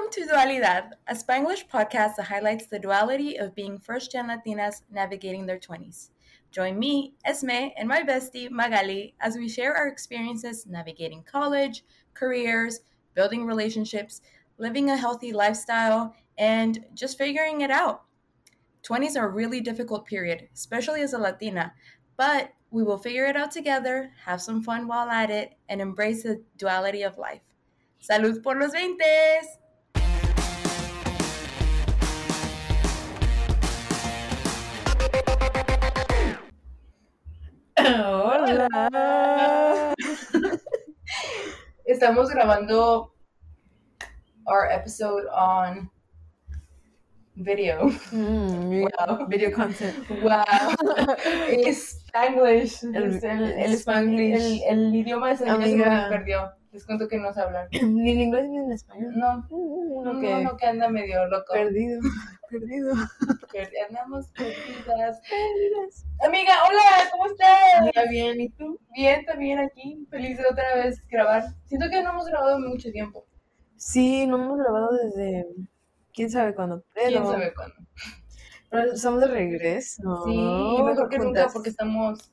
Welcome to Dualidad, a Spanglish podcast that highlights the duality of being first gen Latinas navigating their 20s. Join me, Esme, and my bestie, Magali, as we share our experiences navigating college, careers, building relationships, living a healthy lifestyle, and just figuring it out. 20s are a really difficult period, especially as a Latina, but we will figure it out together, have some fun while at it, and embrace the duality of life. Salud por los 20! Hola. Estamos grabando our episode on video. Mm, Wow. Video content. Wow. Spanglish. El- Es el, el el, Spanglish. el, el idioma ya se perdió. Les cuento que no sé hablar. Ni en inglés ni en español. No, Mm, uno Uno que no que anda medio loco. perdido. Perdido. Per- Andamos perdidas. Amiga, hola, ¿cómo estás? Amiga, bien, ¿y tú? Bien, también aquí. Feliz de otra vez grabar. Siento que no hemos grabado en mucho tiempo. Sí, no hemos grabado desde quién sabe cuándo. ¿Quién sabe cuándo? pero estamos de regreso. Sí, mejor que nunca juntas. porque estamos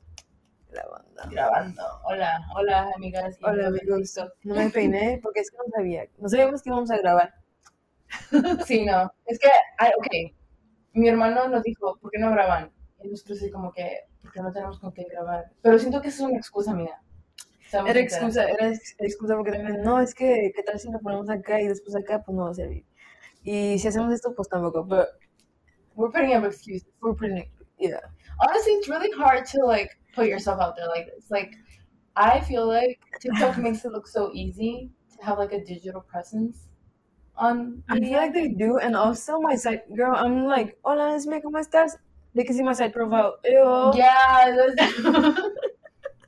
grabando. grabando. Hola, hola, amigas. y Hola amigos. No me peiné porque es que no sabía. No sabíamos que íbamos a grabar. Sí, no. Es que, ah, ok, mi hermano nos dijo, ¿por qué no graban? Y nosotros así como que, porque no tenemos con qué grabar. Pero siento que eso es una excusa, amiga. Seamos Era excusa, era ex- excusa porque también, no, es que, ¿qué tal si lo ponemos acá y después acá? Pues no va a servir. Y si hacemos esto, pues tampoco. Pero We're putting up excuses. we're pretty, yeah. Honestly, it's really hard to like put yourself out there like this. Like, I feel like TikTok makes it look so easy to have like a digital presence on I feel like they do, and also my side, girl, I'm like, hola, Esme, ¿cómo estás? They can see my side profile. Ew. Yeah, that's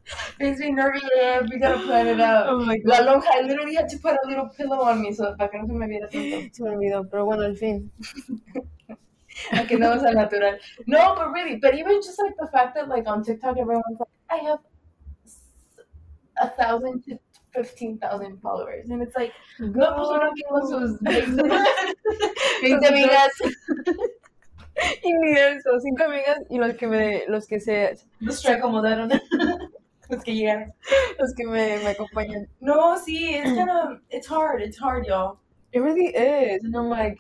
makes me nervous. We gotta plan it out. Oh my god. La lonja, I literally had to put a little pillow on me so para que no se me viera tanto. Se me olvidó, pero bueno, al fin. Aunque no es natural. No, but really, but even just like the fact that like on TikTok everyone's like, I have a thousand to fifteen thousand followers, and it's like, no, que con sus 20 20 amigas. Y ni eso, cinco amigas y los que me, los que se, Los se acomodaron, Los que llegaron. los que me, me acompañan. No, sí, it's kind of, it's hard, it's hard, y'all. It really is, and I'm like,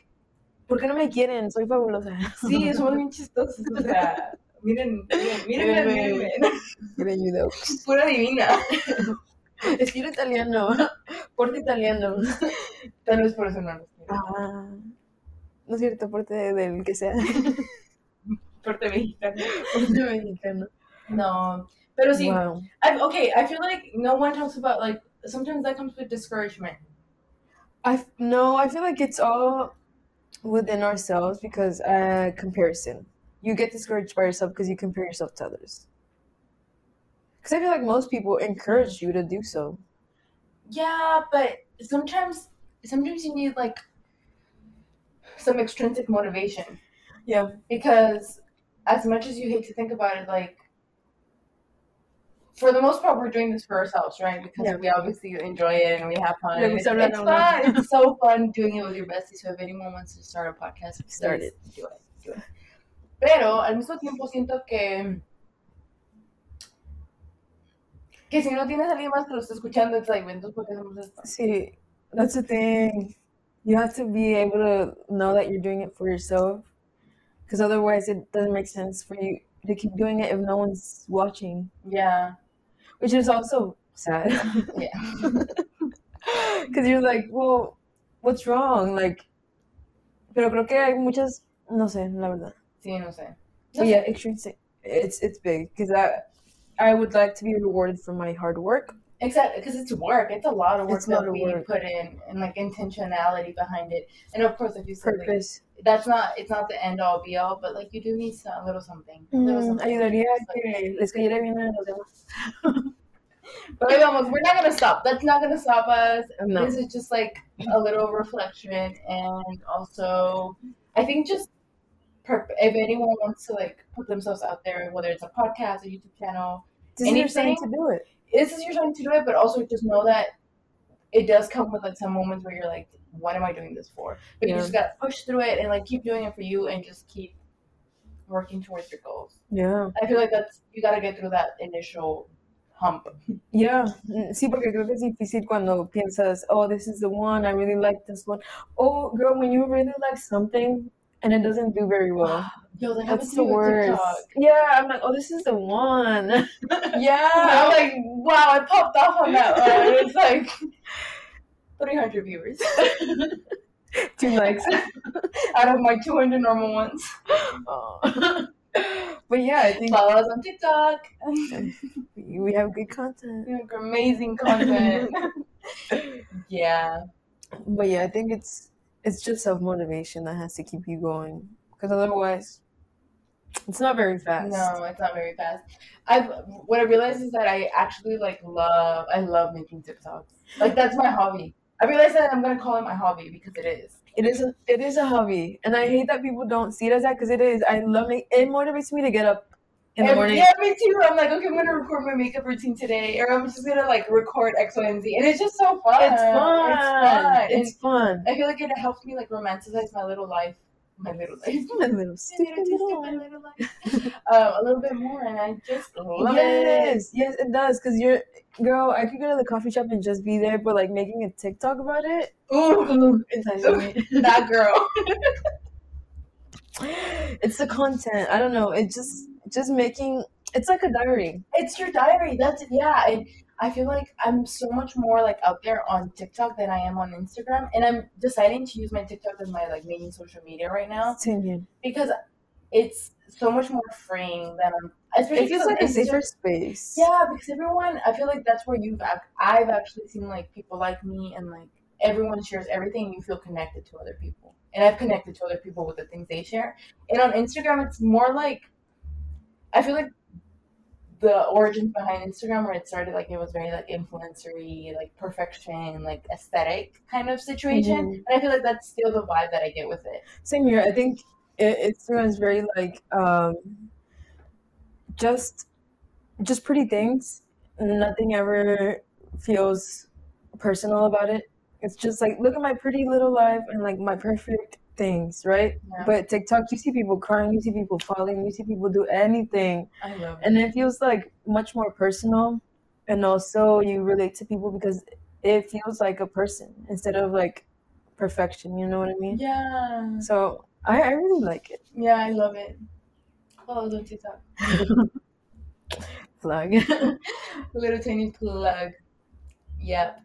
¿por qué no me quieren? Soy fabulosa. Sí, somos bien chistosos, o sea, miren, miren, miren, miren, ayudó. pura divina. Estilo italiano, porte italiano. Tal vez por eso no nos. Ah, no es cierto, porte del que sea. Porte mexicano. Porte mexicano. No, pero sí, Wow. I, okay, I feel like no one talks about like sometimes that comes with discouragement. I no, I feel like it's all within ourselves because uh, comparison. You get discouraged by yourself because you compare yourself to others. Because I feel like most people encourage you to do so. Yeah, but sometimes sometimes you need like some extrinsic motivation Yeah. because as much as you hate to think about it, like for the most part, we're doing this for ourselves, right? Because Yeah. we obviously enjoy it and we have fun. It's, it's fun. It's so fun doing it with your bestie. So if anyone wants to start a podcast, Start it. Do it. Do it. Pero al mismo tiempo siento que que si no tienes a alguien más que lo esté escuchando, it's like, entonces ¿por qué hacemos esto? See, that's the thing. You have to be able to know that you're doing it for yourself. Because otherwise, it doesn't make sense for you to keep doing it if no one's watching. Yeah. Which is also sad. Yeah. Because you're like, well, what's wrong? Like, pero creo que hay muchas, no sé, la verdad. Sí, no sé. So yeah, extrinsic. It's it's big because I I would like to be rewarded for my hard work. Exactly, because it's work. It's a lot of work It's that we work. put in, and like intentionality behind it. And of course, like you said, like, that's not it's not the end all be all, but like you do need some, a little something. A little Mm, something. ayudaría a que les cayera bien a los demás. But ahí vamos, we're not gonna stop. That's not gonna stop us. No. This is just like a little reflection, and also, I think just perp- if anyone wants to like put themselves out there, whether it's a podcast, a YouTube channel, This Anything? to do it. This is your time to do it. But also just know that it does come with like some moments where you're like, what am I doing this for? But you just gotta push through it and like keep doing it for you and just keep working towards your goals. Yeah. I feel like that's you gotta get through that initial hump. Yeah, mm, sí, porque creo que es difícil cuando piensas, oh, this is the one, I really like this one. Oh, girl, when you really like something and it doesn't do very well, Yo, that that's the worst. Yeah, I'm like, oh, this is the one. Yeah, I'm like, wow, I popped off on that one. It's like 300 viewers Two likes. out of my 200 normal ones. Oh. But yeah, I think Follow us on TikTok. we have good content. We have amazing content. yeah. But yeah, I think it's it's just self motivation that has to keep you going, because otherwise, it's not very fast. No, it's not very fast. I've what I realized is that I actually like love I love making TikToks. Like that's my hobby. I realized that I'm gonna call it my hobby because it is. It is a, it is a hobby, and I hate that people don't see it as that because it is. I love it. It motivates me to get up in the And- morning. Yeah, me too. I'm like, okay, I'm gonna record my makeup routine today, or I'm just gonna like record X, Y, and Z, and it's just so fun. It's fun. It's fun. It's fun. I feel like it helps me like romanticize my little life, my little life, My little my stupid little, little stupid little life, um, a little bit more, and I just love it. yes, yes, it does. Cause you're, girl, I could go to the coffee shop and just be there, but like making a TikTok about it, Ooh, me. that girl. it's the content. I don't know. It just, just making. It's like a diary. It's your diary. That's it. yeah. And I feel like I'm so much more like out there on TikTok than I am on Instagram, and I'm deciding to use my TikTok as my like main social media right now Same here. because it's so much more freeing than I'm. Especially It feels like a it's safer space. Yeah, because everyone, I feel like that's where you've, I've actually seen like people like me and like everyone shares everything and you feel connected to other people. And I've connected to other people with the things they share. And on Instagram, it's more like, I feel like the origins behind Instagram where it started, like it was very like influencery, like perfection, like aesthetic kind of situation. Mhm. And I feel like that's still the vibe that I get with it. Same here. I think it, Instagram is very like um, just just pretty things. Nothing ever feels personal about it. It's just like look at my pretty little life and like my perfect things, right? Yeah. But TikTok, you see people crying, you see people falling, you see people do anything, I love it. and it feels like much more personal. And also, you relate to people because it feels like a person instead of like perfection. You know what I mean? Yeah. So I, I really like it. Yeah, I love it. Follow TikTok. Plug. Little tiny plug. Yep.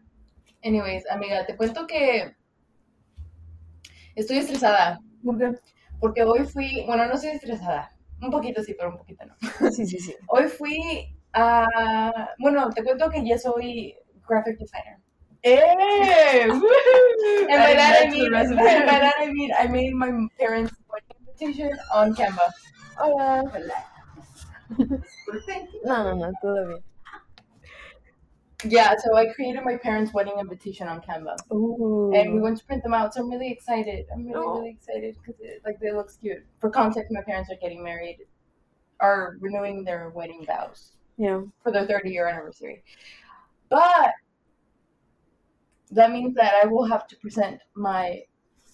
Anyways, amiga, te cuento que estoy estresada porque hoy fui, bueno, no estoy estresada, un poquito sí, pero un poquito no. Sí, sí, sí. Hoy fui a, bueno, te cuento que ya soy graphic designer. ¡Eh! And by that I mean, by that I mean, I made my parents' invitation on Canva. Hola. You. No, no, no, todo bien. Yeah, so I created my parents' wedding invitation on Canva. Ooh. and we went to print them out. So I'm really excited. I'm really Oh. really excited because it like they looks cute. For context, my parents are getting married, are renewing their wedding vows yeah. for their 30 year anniversary. But that means that I will have to present my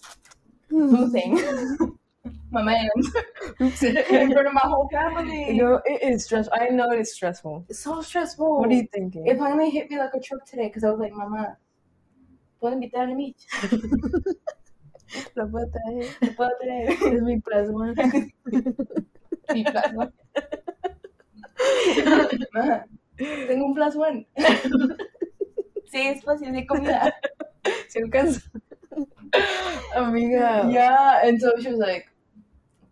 boo thing, my man, in front of my whole family. You know, it is stressful. I know it's stressful. It's so stressful. What are you thinking? It finally hit me like a truck today because I was like, Mama, ¿puedo invitar a Mitch? La puedo traer. ¿Puedo traer? Es mi plus one. Mi plus one. Ma, Tengo un plus one. Sí, es fácil de comida. Se alcanza. Amiga. Yeah, and so she was like,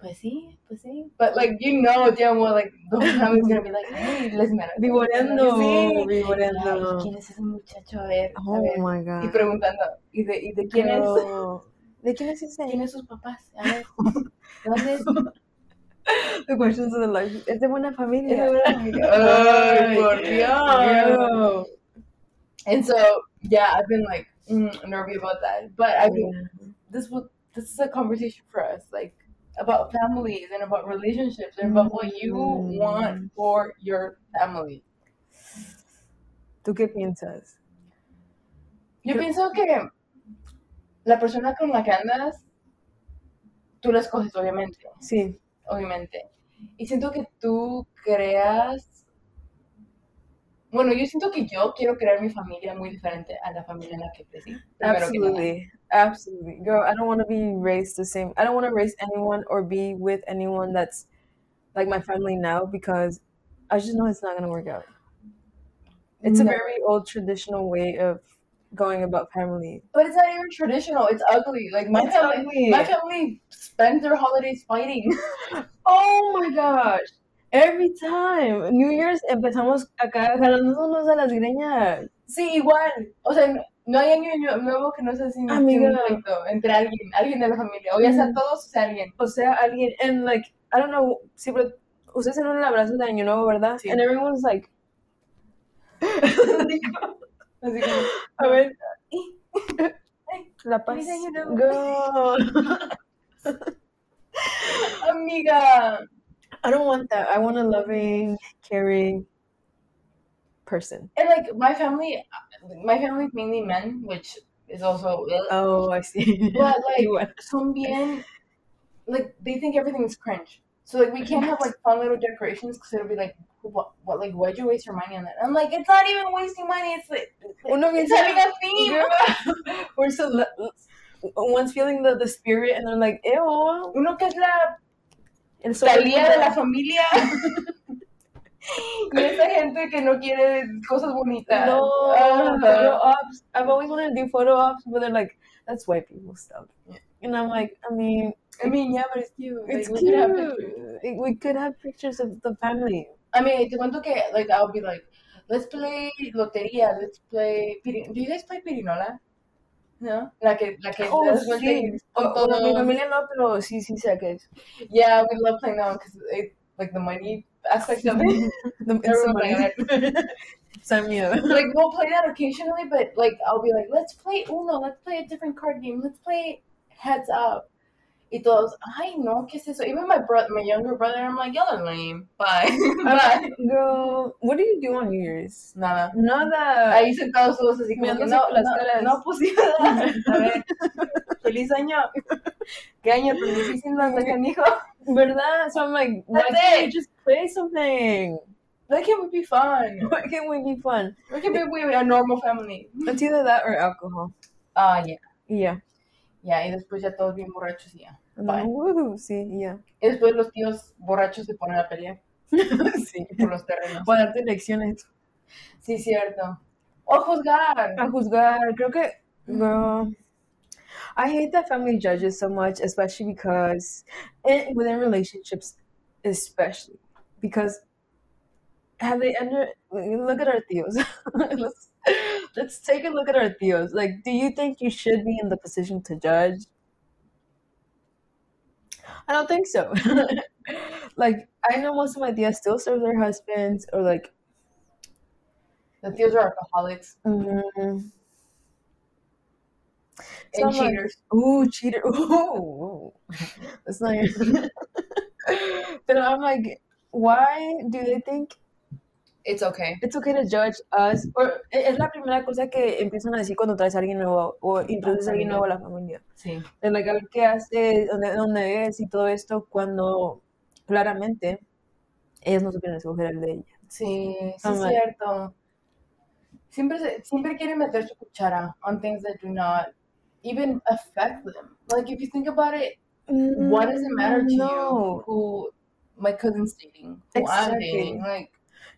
pues sí, pues sí. But like, you know, damn well, like, the whole family's gonna be like, hey, let's meet. Vivoreando. Sí. Vivoreando. Ay, ¿Quién es ese muchacho? A ver, a Oh ver. my Y god. preguntando, ¿y de, y de quién es? ¿De quién es ese? ¿Quién es sus papás? A ver, ¿de dónde es? The questions of the life. Es de buena familia. Es de buena familia. Ay, por Dios. Dios. And so, yeah, I've been like mm, nervy about that. But I mean, this was this is a conversation for us, like about families and about relationships and about what you Mm. want for your family. ¿Tú qué piensas? Yo pienso que la persona con la que andas, tú la escoges, obviamente, Sí. obviamente. Y siento que tú creas, bueno, yo siento que yo quiero crear mi familia muy diferente a la familia en la que crecí. Absolutely. Absolutely. Girl, I don't want to be raised the same. I don't want to raise anyone or be with anyone that's like my family now because I just know it's not going to work out. It's a very old traditional way of going about family. But it's not even traditional. It's ugly. Like my It's family, ugly. my family spends their holidays fighting. Oh my gosh. Every time. New Year's empezamos acá jalándonos a las greñas. sí, igual. O sea, no, hay año nu- nuevo que no sea sin, Amiga. un pleito entre alguien, alguien de la familia. O ya sea Ujú. todos o sea alguien. O sea, alguien, and like, I don't know, sí, pero ustedes en un abrazo de año nuevo, ¿verdad? Sí. And everyone's like, Así como, a ver, la paz. Girl. amiga. I don't want that. I want a loving, caring person. And like my family, my family is mainly men, which is also. Oh, I see. But like, bien, like they think everything's cringe. So like we can't have like fun little decorations because it'll be like, what, what, like why'd you waste your money on that? I'm like, it's not even wasting money. It's like oh, Uno it's having a theme. We're so one's feeling the, the spirit and they're like, ew. Uno que es la El Talía de la familia. y esa gente que no quiere cosas bonitas. No, photo ops. I've always wanted to do photo ops, but they're like, that's white people stuff. And I'm like, I mean, I mean, yeah, but it's cute. it's Like, we could have cute. pictures. It- We could have pictures of the family. I mean, te cuento que, like, I'll be like, let's play lotería, let's play. Do you guys play pirinola? No? La que, la que Oh, das vuelta y sí. con oh, oh, oh, todo. mi familia no, pero sí, sí sé que es. Yeah, we love playing that one because, it like, the money aspect of it. The, it's the money. it. Sign me up. like we'll play that occasionally, but like I'll be like, let's play Uno, let's play a different card game, let's play Heads Up. Y todos, ay no, ¿qué es eso? Even my brother, my younger brother, I'm like, y'all are lame. Bye. Bye. Girl, what do you do on New Year's? Nada. Nada. Ahí sentados todos así como que no, las no, caras. no, pues sí, A ver, feliz año. ¿Qué año tan difícil nos dejan, hijo? ¿Verdad? So I'm like, why That's can't we just play something? Why can't we be fun? Why can't we be fun? Why can't we be a normal family? It's either that or alcohol. Ah, yeah. Yeah. Ya, y después ya todos bien borrachos y ya. Woohoo, sí, yeah. Y después los tíos borrachos se ponen a pelear sí. por los terrenos. Para darte lecciones. Sí, cierto. O juzgar. A juzgar. Creo que, girl, I hate that family judges so much, especially because, and within relationships, especially because have they under look at our theos. let's let's take a look at our theos. Like, do you think you should be in the position to judge? I don't think so. like, I know most of my tias still serve their husbands, or like, The tíos are alcoholics mm, and So like, cheaters. Ooh, cheater. Ooh. That's not But I'm like, why do they think It's okay. it's okay to judge us? Or e, es la primera cosa que empiezan a decir cuando traes a alguien nuevo o introduces a alguien nuevo a la familia. Sí. De like, a ver qué hace, dónde, dónde es y todo esto, cuando claramente ellas no supieron escoger el de ella. Sí, sí I'm es like- cierto. Siempre, siempre quieren meter su cuchara on things that do not even affect them. Like, if you think about it, what does it matter to you No. who my cousin's dating, who I'm Exactly. dating? Like,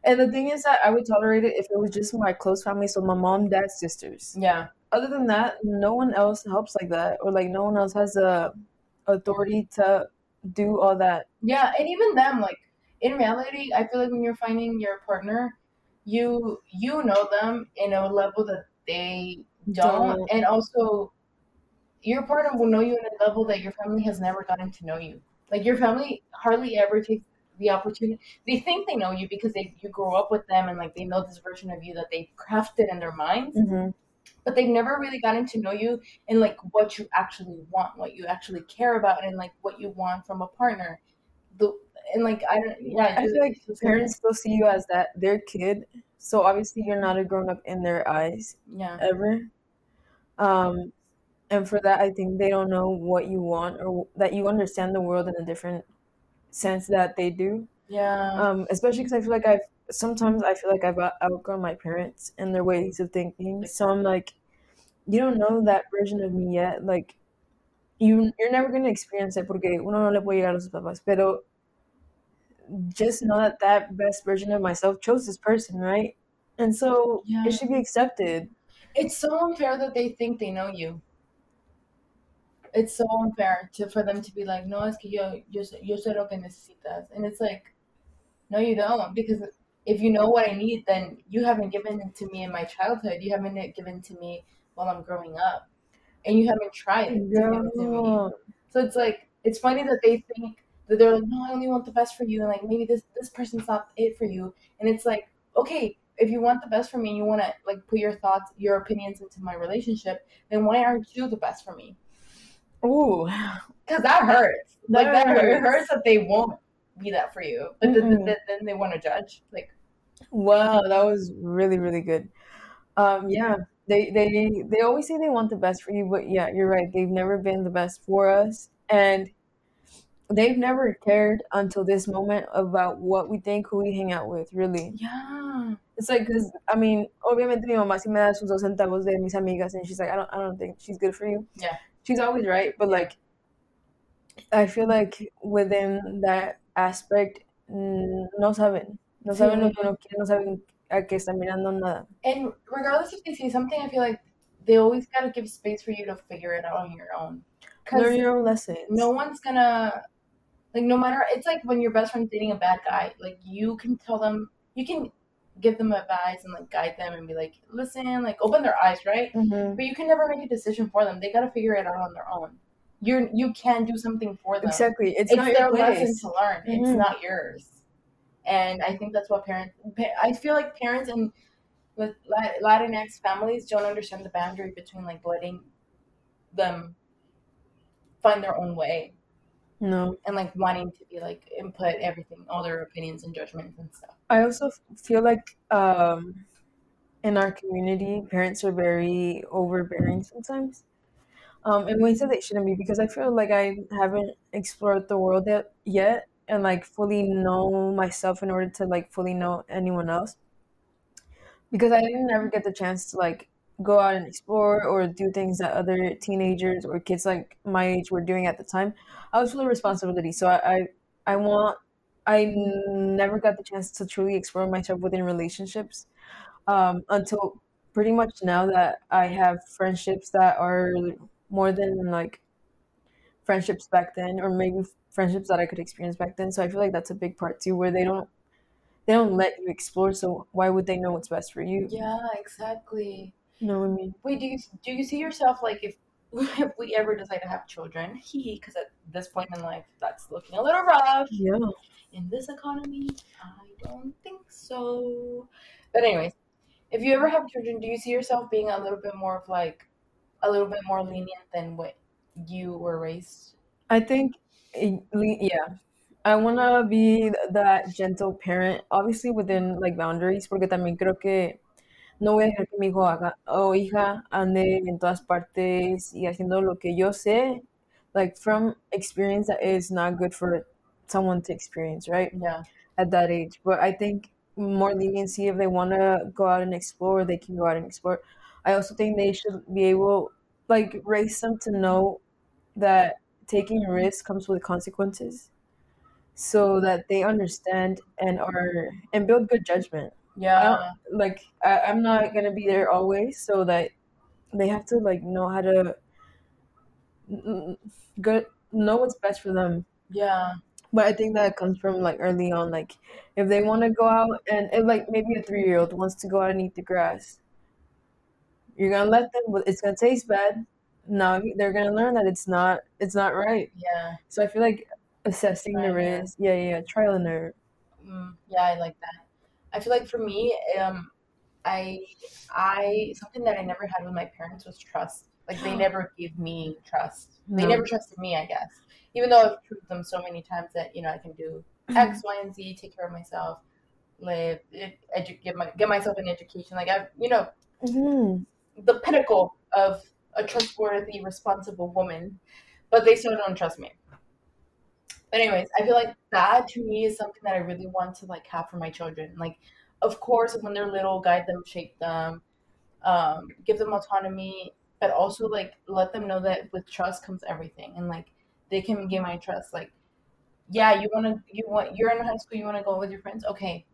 And the thing is that I would tolerate it if it was just my close family, so my mom, dad, sisters. yeah. Other than that, no one else helps like that, or like no one else has the authority to do all that. Yeah, and even them, like in reality, I feel like when you're finding your partner, you you know them in a level that they don't, Don't. and also your partner will know you in a level that your family has never gotten to know you. Like your family hardly ever takes the opportunity. They think they know you because they you grow up with them and like they know this version of you that they've crafted in their minds, Mm-hmm. but they've never really gotten to know you and like what you actually want, what you actually care about, and like what you want from a partner. The and like I don't yeah. I feel like parents still see you as that their kid, so obviously you're not a grown up in their eyes yeah. ever. Um, and for that, I think they don't know what you want or that you understand the world in a different sense that they do. Yeah. Um, especially because I feel like I've sometimes I feel like I've outgrown my parents and their ways of thinking. So I'm like, you don't know that version of me yet. Like, you you're never gonna experience it porque uno no le puede llegar a sus papás. Pero just know that that best version of myself chose this person, right? And so Yeah. it should be accepted. It's so unfair that they think they know you. It's so unfair to for them to be like, no, es que yo, yo, yo sé lo que necesitas. And it's like, no, you don't. Because if you know what I need, then you haven't given it to me in my childhood. You haven't it given to me while I'm growing up. And you haven't tried to give it to me. So it's like it's funny that they think that they're like, no, I only want the best for you, and like maybe this this person's not it for you. And it's like, okay, if you want the best for me, and you want to like put your thoughts, your opinions into my relationship, then why aren't you the best for me? Ooh. Because that hurts. Like That that hurts. It hurts. hurts that they won't be that for you, but then, Mm-mm. then, then they want to judge. Like, Wow, that was really, really good. Um, yeah, they they they always say they want the best for you, but yeah, you're right. They've never been the best for us, and they've never cared until this moment about what we think, who we hang out with. Really, yeah, it's like because I mean, obviamente mi mamá sí me da sus dos centavos de mis amigas, and she's like, I don't, I don't think she's good for you. Yeah. She's always right, but like, I feel like within that aspect, mm, no saben, no saben lo que uno quiere, no saben a qué están mirando nada. and regardless if they see something, I feel like they always gotta give space for you to figure it out on your own. Learn your own lessons. no one's gonna like no matter it's like when your best friend's dating a bad guy like you can tell them you can give them advice and like guide them and be like listen like open their eyes right? Mhm. but you can never make a decision for them. They gotta figure it out on their own. You're you can do something for them. Exactly, it's, it's, not their your lesson to learn. It's Mhm. not yours. And i think that's what parents i feel like parents and with latinx families don't understand the boundary between like letting them find their own way No, and like wanting to be like input everything, all their opinions and judgments and stuff. I also feel like um, in our community, parents are very overbearing sometimes. Um, in ways that they shouldn't be because I feel like I haven't explored the world yet, yet and like fully know myself in order to like fully know anyone else. Because I didn't ever get the chance to like go out and explore or do things that other teenagers or kids like my age were doing at the time. I was full of responsibility, so I I, I want i never got the chance to truly explore myself within relationships um, until pretty much now that I have friendships that are more than like friendships back then, or maybe friendships that I could experience back then. So I feel like that's a big part too, where they don't they don't let you explore. So why would they know what's best for you? Yeah, exactly. What I mean? Wait, do you do you see yourself like if if we ever decide to have children? He, because at this point in life, that's looking a little rough Yeah. in this economy. I don't think so. But anyways, if you ever have children, do you see yourself being a little bit more of like a little bit more lenient than what you were raised? I think, eh, yeah, I wanna be that gentle parent, obviously within like boundaries, porque también creo que no voy a dejar que mi hijo haga o hija ande en todas partes y haciendo lo que yo sé, like from experience that is not good for someone to experience, right? Yeah. At that age. But I think more leniency if they wanna go out and explore, they can go out and explore. I also think they should be able, like, raise them to know that taking risks comes with consequences so that they understand and are and build good judgment Yeah. like I, i'm not gonna be there always so that they have to like know how to good know what's best for them Yeah. but i think that comes from like early on like if they want to go out and if like maybe a three-year-old wants to go out and eat the grass you're gonna let them but it's gonna taste bad now they're gonna learn that it's not it's not right Yeah. so I feel like assessing Trial the risk, yeah, yeah, yeah, trial and error. Mm, yeah, I like that. I feel like for me, um, I, I something that I never had with my parents was trust. Like they never gave me trust. They No. never trusted me. I guess, even though I've proved them so many times that you know I can do X, Y, and Z, take care of myself, live, edu- get my get myself an education. Like I've, you know, Mhm. the pinnacle of a trustworthy, responsible woman, but they still don't trust me. But anyways, I feel like that to me is something that I really want to like have for my children. Like, of course, when they're little, guide them, shape them, um, give them autonomy, but also like let them know that with trust comes everything, and like they can gain my trust. Like, yeah, you want to, you want, you're in high school, you want to go with your friends, okay,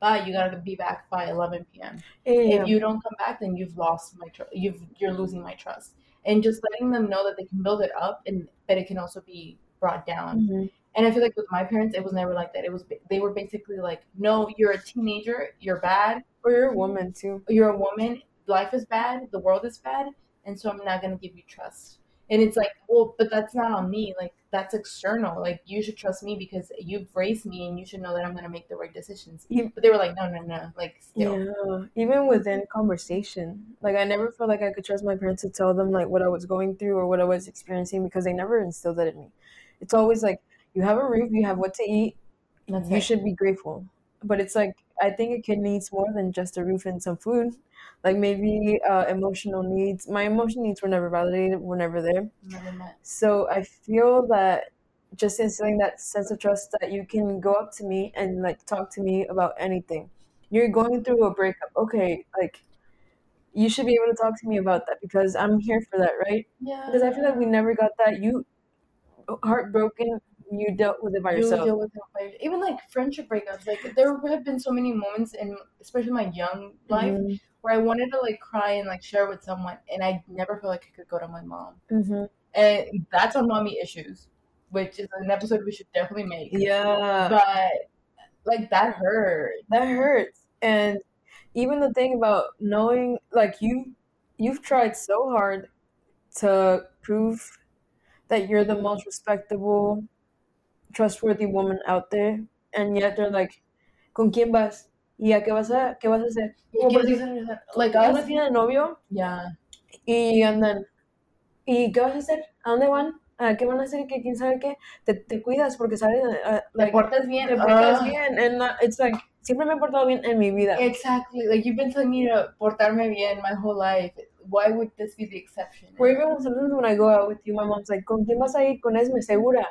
but you gotta be back by 11 p.m. Yeah. If you don't come back, then you've lost my trust. You've you're losing my trust, and just letting them know that they can build it up, and but it can also be brought down. Mhm. And I feel like with my parents, it was never like that. It was they were basically like, no, you're a teenager, you're bad, Or you're a woman too. you're a woman, life is bad, the world is bad, and so I'm not gonna give you trust. And it's like, well, but that's not on me. Like that's external. Like you should trust me because you've raised me, and you should know that I'm gonna make the right decisions. But they were like, no, no, no. Like still, Yeah, even within conversation, like I never felt like I could trust my parents to tell them like what I was going through or what I was experiencing because they never instilled that in me. It's always like you have a roof, you have what to eat, that's you it. should be grateful. But it's like I think a kid needs more than just a roof and some food. Like maybe uh, emotional needs. My emotional needs were never validated, were never there. Never met. So I feel that just instilling that sense of trust that you can go up to me and like talk to me about anything. You're going through a breakup. Okay, like you should be able to talk to me about that because I'm here for that, right? Yeah. Because I feel like we never got that. You heartbroken, you dealt with it by You yourself. deal with it by even like friendship breakups. Like there have been so many moments in, especially my young life, Mhm, where I wanted to like cry and like share with someone, and I never felt like I could go to my mom. mhm. And that's on mommy issues, which is an episode we should definitely make. Yeah, But like that hurt. that hurts. And even the thing about knowing, like you, you've tried so hard to prove that you're the most respectable, trustworthy woman out there, and yet they're like, ¿con quién vas? ¿Y a qué vas a, qué vas a hacer? Como por decir, Like us, tiene novio yeah. y andan, ¿y qué vas a hacer? ¿A dónde van? ¿A qué van a hacer? ¿Qué quién sabe qué? Te, te cuidas porque sabes, uh, Te like, portas bien. te portas ah. bien, and uh, it's like, siempre me he portado bien en mi vida. Exactly. Like you've been telling me to portarme bien my whole life. Why would this be the exception? Or even sometimes when I go out with you, my mom's like, ¿con quién vas a ir? Con Esme, segura.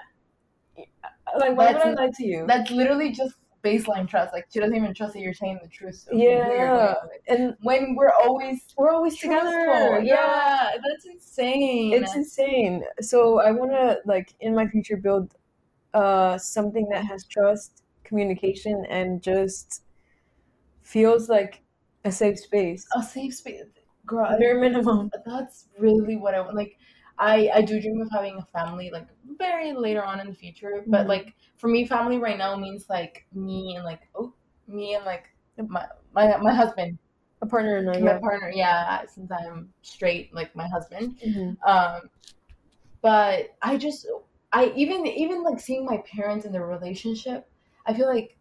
Like, why would I lie to you? That's literally just baseline trust. Like she doesn't even trust that you're saying the truth. So Yeah. And When we're always we're always truthful. together. Yeah, that's insane. It's insane. So I want to, like, in my future, build uh, something that has trust, communication, and just feels like a safe space. a safe space, girl. Bare minimum. that's really what I want. Like, I I do dream of having a family, like very later on in the future. But Mhm. like for me, family right now means like me and like oh me and like my my my husband, A partner and my yeah. partner. Yeah, since I'm straight, like my husband. Mhm. Um, but I just I even even like seeing my parents and their relationship. I feel like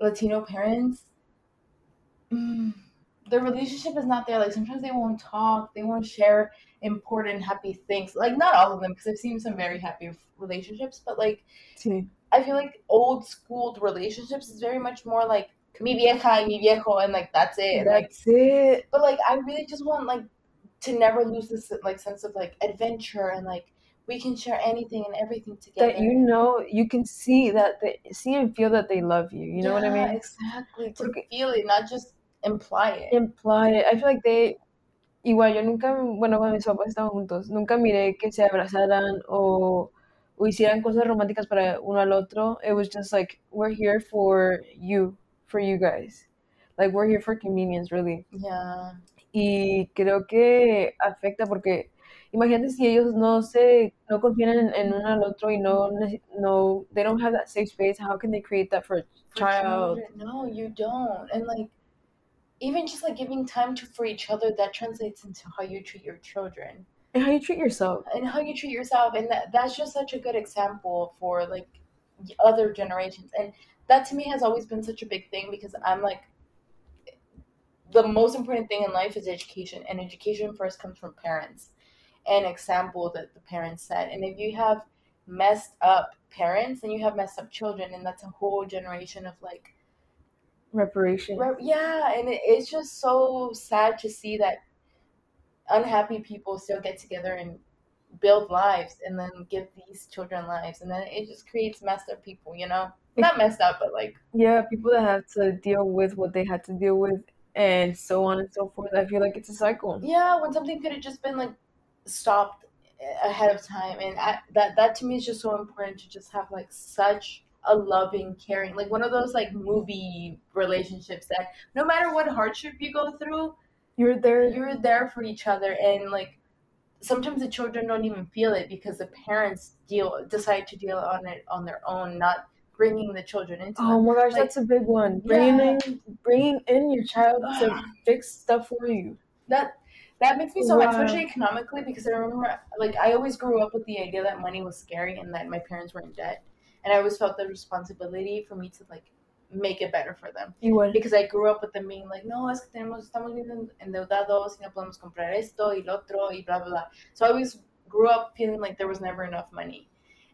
Latino parents. Mm, their relationship is not there. Like sometimes they won't talk, they won't share important, happy things. Like not all of them, because I've seen some very happy relationships. But like Sí. I feel like old school relationships is very much more like mi vieja y mi viejo, and like that's it. Like That's it. but like I really just want like to never lose this like sense of like adventure and like we can share anything and everything together. That you know, you can see that they see and feel that they love you. You know what I mean? Exactly. To Porque- feel it, not just imply it. imply it. I feel like they igual yo nunca bueno cuando mis papás estaban juntos nunca miré que se abrazaran o, o hicieran cosas románticas para uno al otro it was just like we're here for you for you guys like we're here for convenience really Yeah. y creo que afecta porque imagínate si ellos no se no confían en, en uno al otro y no no they don't have that safe space how can they create that for a child No, you don't. And like even just like giving time to for each other that translates into how you treat your children. And how you treat yourself. And how you treat yourself and that that's just such a good example for like other generations. And that to me has always been such a big thing because i'm like the most important thing in life is education and education first comes from parents. And example that the parents set and if you have messed up parents then you have messed up children and that's a whole generation of like reparation Right, yeah, and it, it's just so sad to see that unhappy people still get together and build lives and then give these children lives and then it just creates messed up people you know? Not messed up but like yeah people that have to deal with what they had to deal with and so on and so forth. I feel like it's a cycle. Yeah when something could have just been like stopped ahead of time and I, that that to me is just so important to just have like such a loving caring like one of those like movie relationships that no matter what hardship you go through you're there you're there for each other and like sometimes the children don't even feel it because the parents deal decide to deal on it on their own not bringing the children into oh it. my gosh Like, that's a big one bringing Yeah. in bringing in your child to fix stuff for you that that makes me so mad, Wow. especially economically, because I remember, like, I always grew up with the idea that money was scary and that my parents were in debt, and I always felt the responsibility for me to like make it better for them, you would because I grew up with them being like, no, es que tenemos, estamos bien endeudados y no podemos comprar esto y lo otro y blah blah blah. So I always grew up feeling like there was never enough money,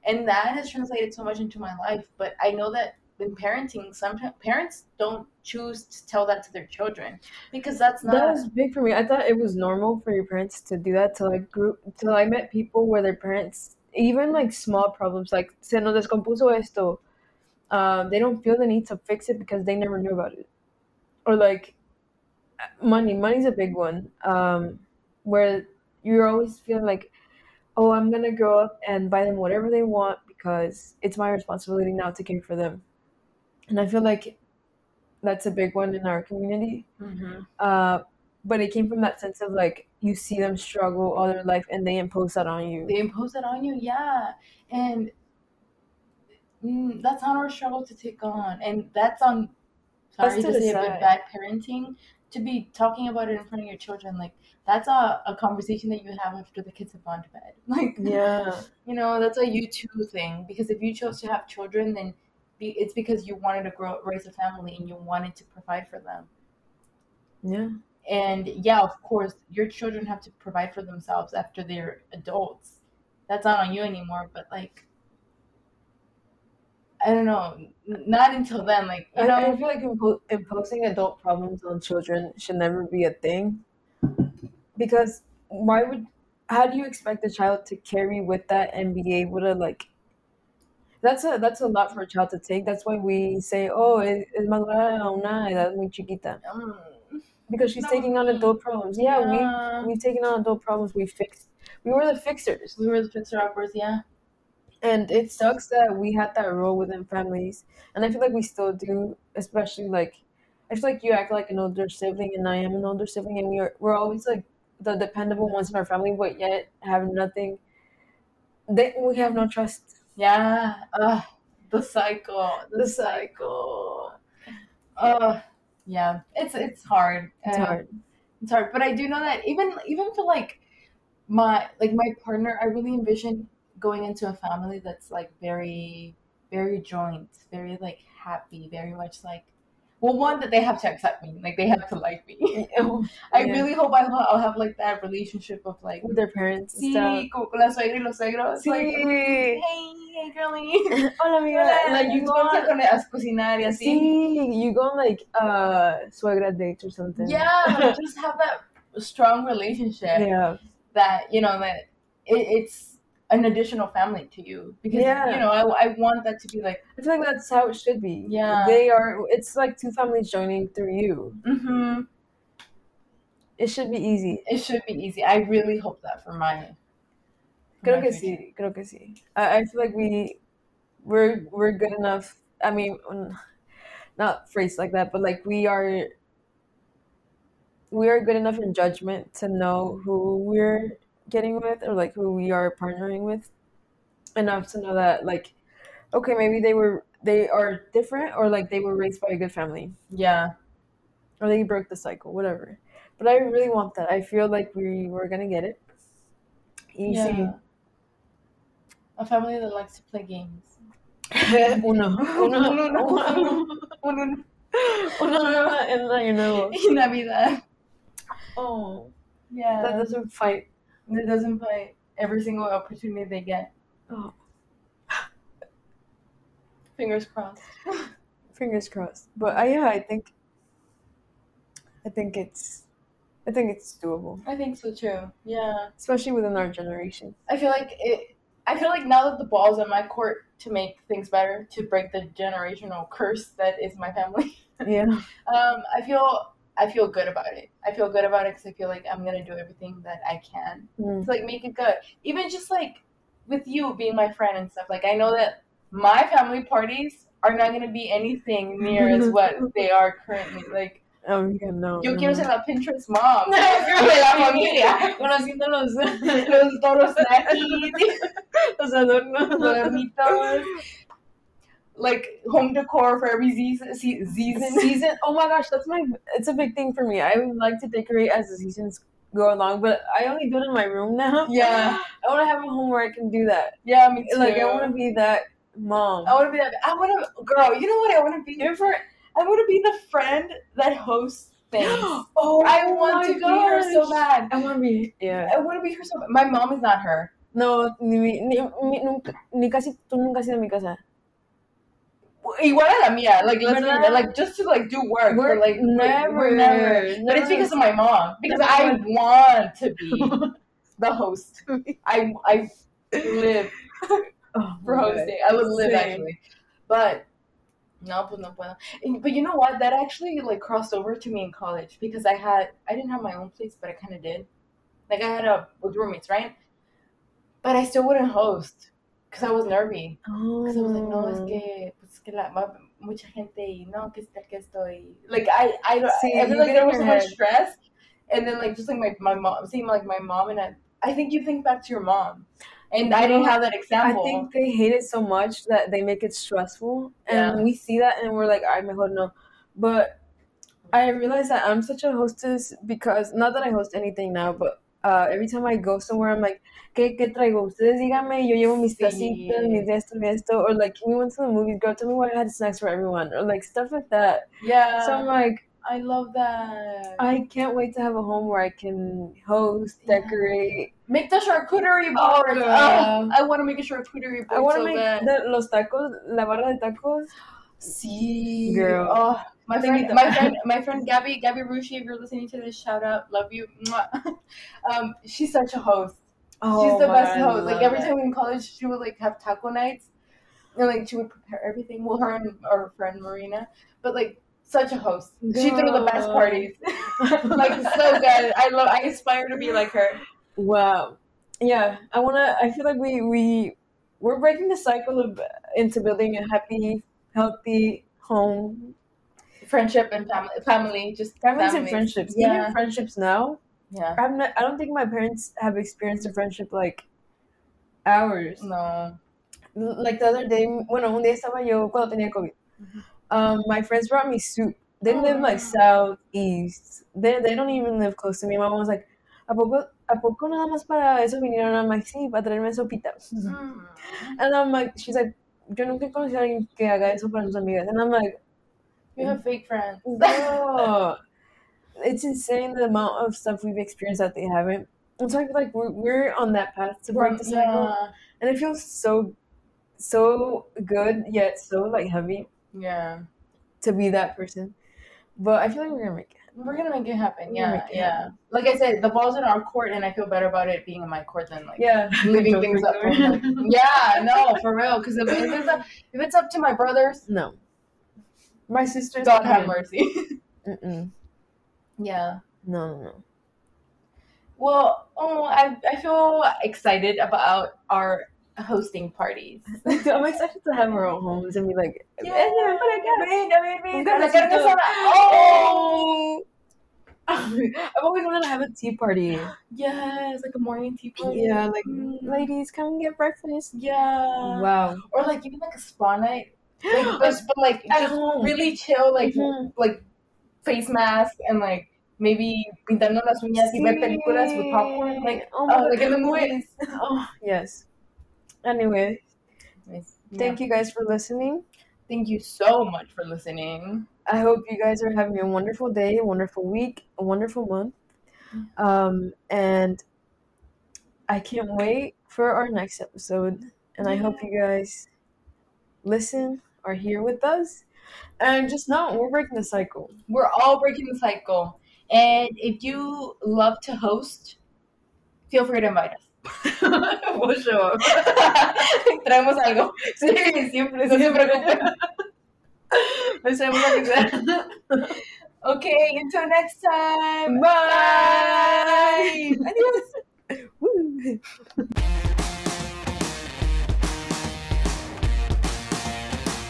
and that has translated so much into my life. But I know that in parenting, sometimes parents don't choose to tell that to their children because that's not. That was big for me. I thought it was normal for your parents to do that till I grew till I met people where their parents even like small problems like se nos descompuso esto. Um, they don't feel the need to fix it because they never knew about it. Or like money. Money's a big one. Um, where you're always feeling like, oh, I'm gonna grow up and buy them whatever they want because it's my responsibility now to care for them. And I feel like that's a big one in our community Mhm. uh, but it came from that sense of like you see them struggle all their life and they impose that on you. they impose it on you yeah. And mm, that's not our struggle to take on. And that's on sorry to to say but bad parenting to be talking about it in front of your children like that's a, a conversation that you have after the kids have gone to bed. Like Yeah, you know that's a you two thing. Because if you chose to have children then be, it's because you wanted to grow raise a family and you wanted to provide for them. Yeah, and yeah, of course, your children have to provide for themselves after they're adults. That's not on you anymore. But like, I don't know, not until then. Like you I, I feel like impo- imposing adult problems on children should never be a thing because why would how do you expect a child to carry with that and be able to like that's a that's a lot for a child to take that's why we say oh es, es madura a una edad muy chiquita mm, because she's No, taking on adult problems yeah, yeah. we we've taken on adult problems we fixed we were the fixers we were the fixer uppers. Yeah, and it sucks that we had that role within families and i feel like we still do especially like i feel like you act like an older sibling and i am an older sibling and we're, we're always like the dependable ones in our family but yet have nothing they, we have no trust yeah. Uh, the cycle. The, The cycle. Uh, yeah. It's it's hard. it's Uh, hard it's hard but i do know that even even for like my like my partner i really envision going into a family that's like very very joint very like happy very much like well one that they have to accept me like they have to like me. I Yeah. really hope I'll, I'll have like that relationship of like with their parents and sí, stuff. con la suegra y los suegros like hey hey girly Hola, amiga. Hola, like you go on, a cocinar y así. See, you go on like uh suegra date or something. Yeah just have that strong relationship yeah. that you know that it, it's an additional family to you because Yeah. you know I, I want that to be like I feel like that's how it should be. Yeah. They are it's like two families joining through you. hmm It should be easy. it should be easy I really hope that for my for Creo my que future. sí, creo que sí. I, I feel like we we're we're good enough. I mean, not phrased like that, but like we are we are good enough in judgment to know who we're getting with or like who we are partnering with enough to know that like okay, maybe they were they are different or like they were raised by a good family. yeah or they broke the cycle, whatever. But I really want that. I feel like we we're gonna get it. Easy. yeah a family that likes to play games uno, uno, Uno, uno, uno, uno. uno en la año nuevo. in Navidad Oh, yeah that doesn't fight. That doesn't play every single opportunity they get Oh, fingers crossed fingers crossed. But I, yeah, I think, I think it's I think it's doable, I think so too. Yeah. especially within our generation. I feel like it. I feel like now that the ball's in my court to make things better, to break the generational curse that is my family. Yeah. Um, I feel I feel good about it. I feel good about it because I feel like I'm gonna do everything that I can Mm. to like make it good. Even just like with you being my friend and stuff. Like I know that my family parties are not gonna be anything near as what they are currently. Like Oh yeah, no. yo no, quiero ser la Pinterest mom de la familia. Conociendo los, Los toros los adornos. los adornitos, like home decor for every season. Season. season. Oh my gosh, that's my. It's a big thing for me. I would like to decorate as the seasons go along, but I only do it in my room now. Yeah, I want to have a home where I can do that. yeah, me too. Like I want to be that mom. I want to be that. I want to, girl. You know what I want to be? For I want to be the friend that hosts things. oh, I want to be her so bad. I want to be. Yeah. I want to be her so bad. My mom is not her. No, ni, ni, mi- nunca, ni casi tú nunca has ido a mi casa. Igual a la mía. Like let's be, like just to like do work. We're but, like we're- never, never. But it's because of my mom. Because Never. I want to be the host. I I live Oh, for hosting. I would live Same. actually. But no, pues no puedo. But you know what? That actually like crossed over to me in college because I had I didn't have my own place, but I kind of did. Like I had a with roommates, right? But I still wouldn't host because I was nervy. Because I was like, no, es Oh. que pues es que la mucha gente y no, que está que estoy. Like I I don't. Sí, I feel like there was so much stress, and then like just like my my mom, seeing like my mom and I. I think you think back to your mom, and I didn't have that example. I think they hate it so much that they make it stressful, and Yeah. we see that, and we're like, "I mejor no." But I realize that I'm such a hostess because not that I host anything now, but uh, every time I go somewhere, I'm like, ¿qué, qué traigo? Ustedes díganme, yo llevo mis Sí. tacitas, mis esto, mi esto, or like we went to the movies, girl, tell me why I had snacks for everyone, or like stuff like that. yeah, So I'm like, I love that. I can't wait to have a home where I can host, decorate. make the charcuterie Oh, board. girl. Oh, I want to make a charcuterie board I want to so make the, los tacos, la barra de tacos. See, Girl. Oh, my friend, my friend, my friend Gabby, Gabby Rushi. If you're listening to this, shout out, love you. Um, she's such a host. Oh, she's the best host. Like every it. time we were in college, she would like have taco nights, and like she would prepare everything. Well, her and our friend Marina, but like such a host. She threw the best parties. like so good. I love. I aspire to be like her. Wow. Yeah, I wanna. I feel like we we we're breaking the cycle of into building a happy, healthy home. Friendship and family, family, just Families and friendships. Yeah. Even friendships now. Yeah. I'm not. I don't think my parents have experienced a friendship like ours. No. Like the other day, bueno, un día estaba yo cuando tenía COVID. Um, my friends brought me soup. They Oh, live like southeast. They they don't even live close to me. My mom was like, ¿a poco, a poco nada más para eso vinieron? Like, sí, para traerme sopita. Mm. And I'm like, she's like, yo nunca he conocido a alguien que haga eso para sus amigas. And I'm like, You have fake friends. no. it's insane the amount of stuff we've experienced that they haven't. And so I feel like we're, we're on that path to break the cycle. yeah. And it feels so, so good, yet so like heavy Yeah. to be that person. But I feel like we're gonna make it. We're gonna make it happen. We're Yeah, it yeah. Like I said, the ball's in our court, and I feel better about it being in my court than like Yeah. leaving things up. For, like, yeah, no, for real. Because if, if it's up, if it's up to my brothers, No. My sister's God have coming. mercy. Mm-mm. yeah. No, no, no. Well, oh, I I feel excited about our hosting parties. I'm excited to have our own homes and be like, Yeah. "Eh, ven para acá." Ven, a ver, ven, Un a la cafecito. carne asada. Oh, I've always wanted to have a tea party. yes, like a morning tea party. Yeah, like Mm. ladies, come and get breakfast. Yeah. Wow. Or like even like a spa night. Like, but, but like At just home. really chill, like Mhm. like face mask and like maybe pintando las uñas y ver películas with popcorn. Like oh, oh, like in the movies. Oh, yes. Anyway, thank you guys for listening. Thank you so much for listening. I hope you guys are having a wonderful day, a wonderful week, a wonderful month. Um, and I can't wait for our next episode. And I hope you guys listen, are here with us. And just know we're breaking the cycle. We're all breaking the cycle. And if you love to host, feel free to invite us. we'll show up. Traemos algo. Sí, siempre, No se siempre. preocupen. Nos vemos la. Okay, until next time. Bye. Adios. Woo.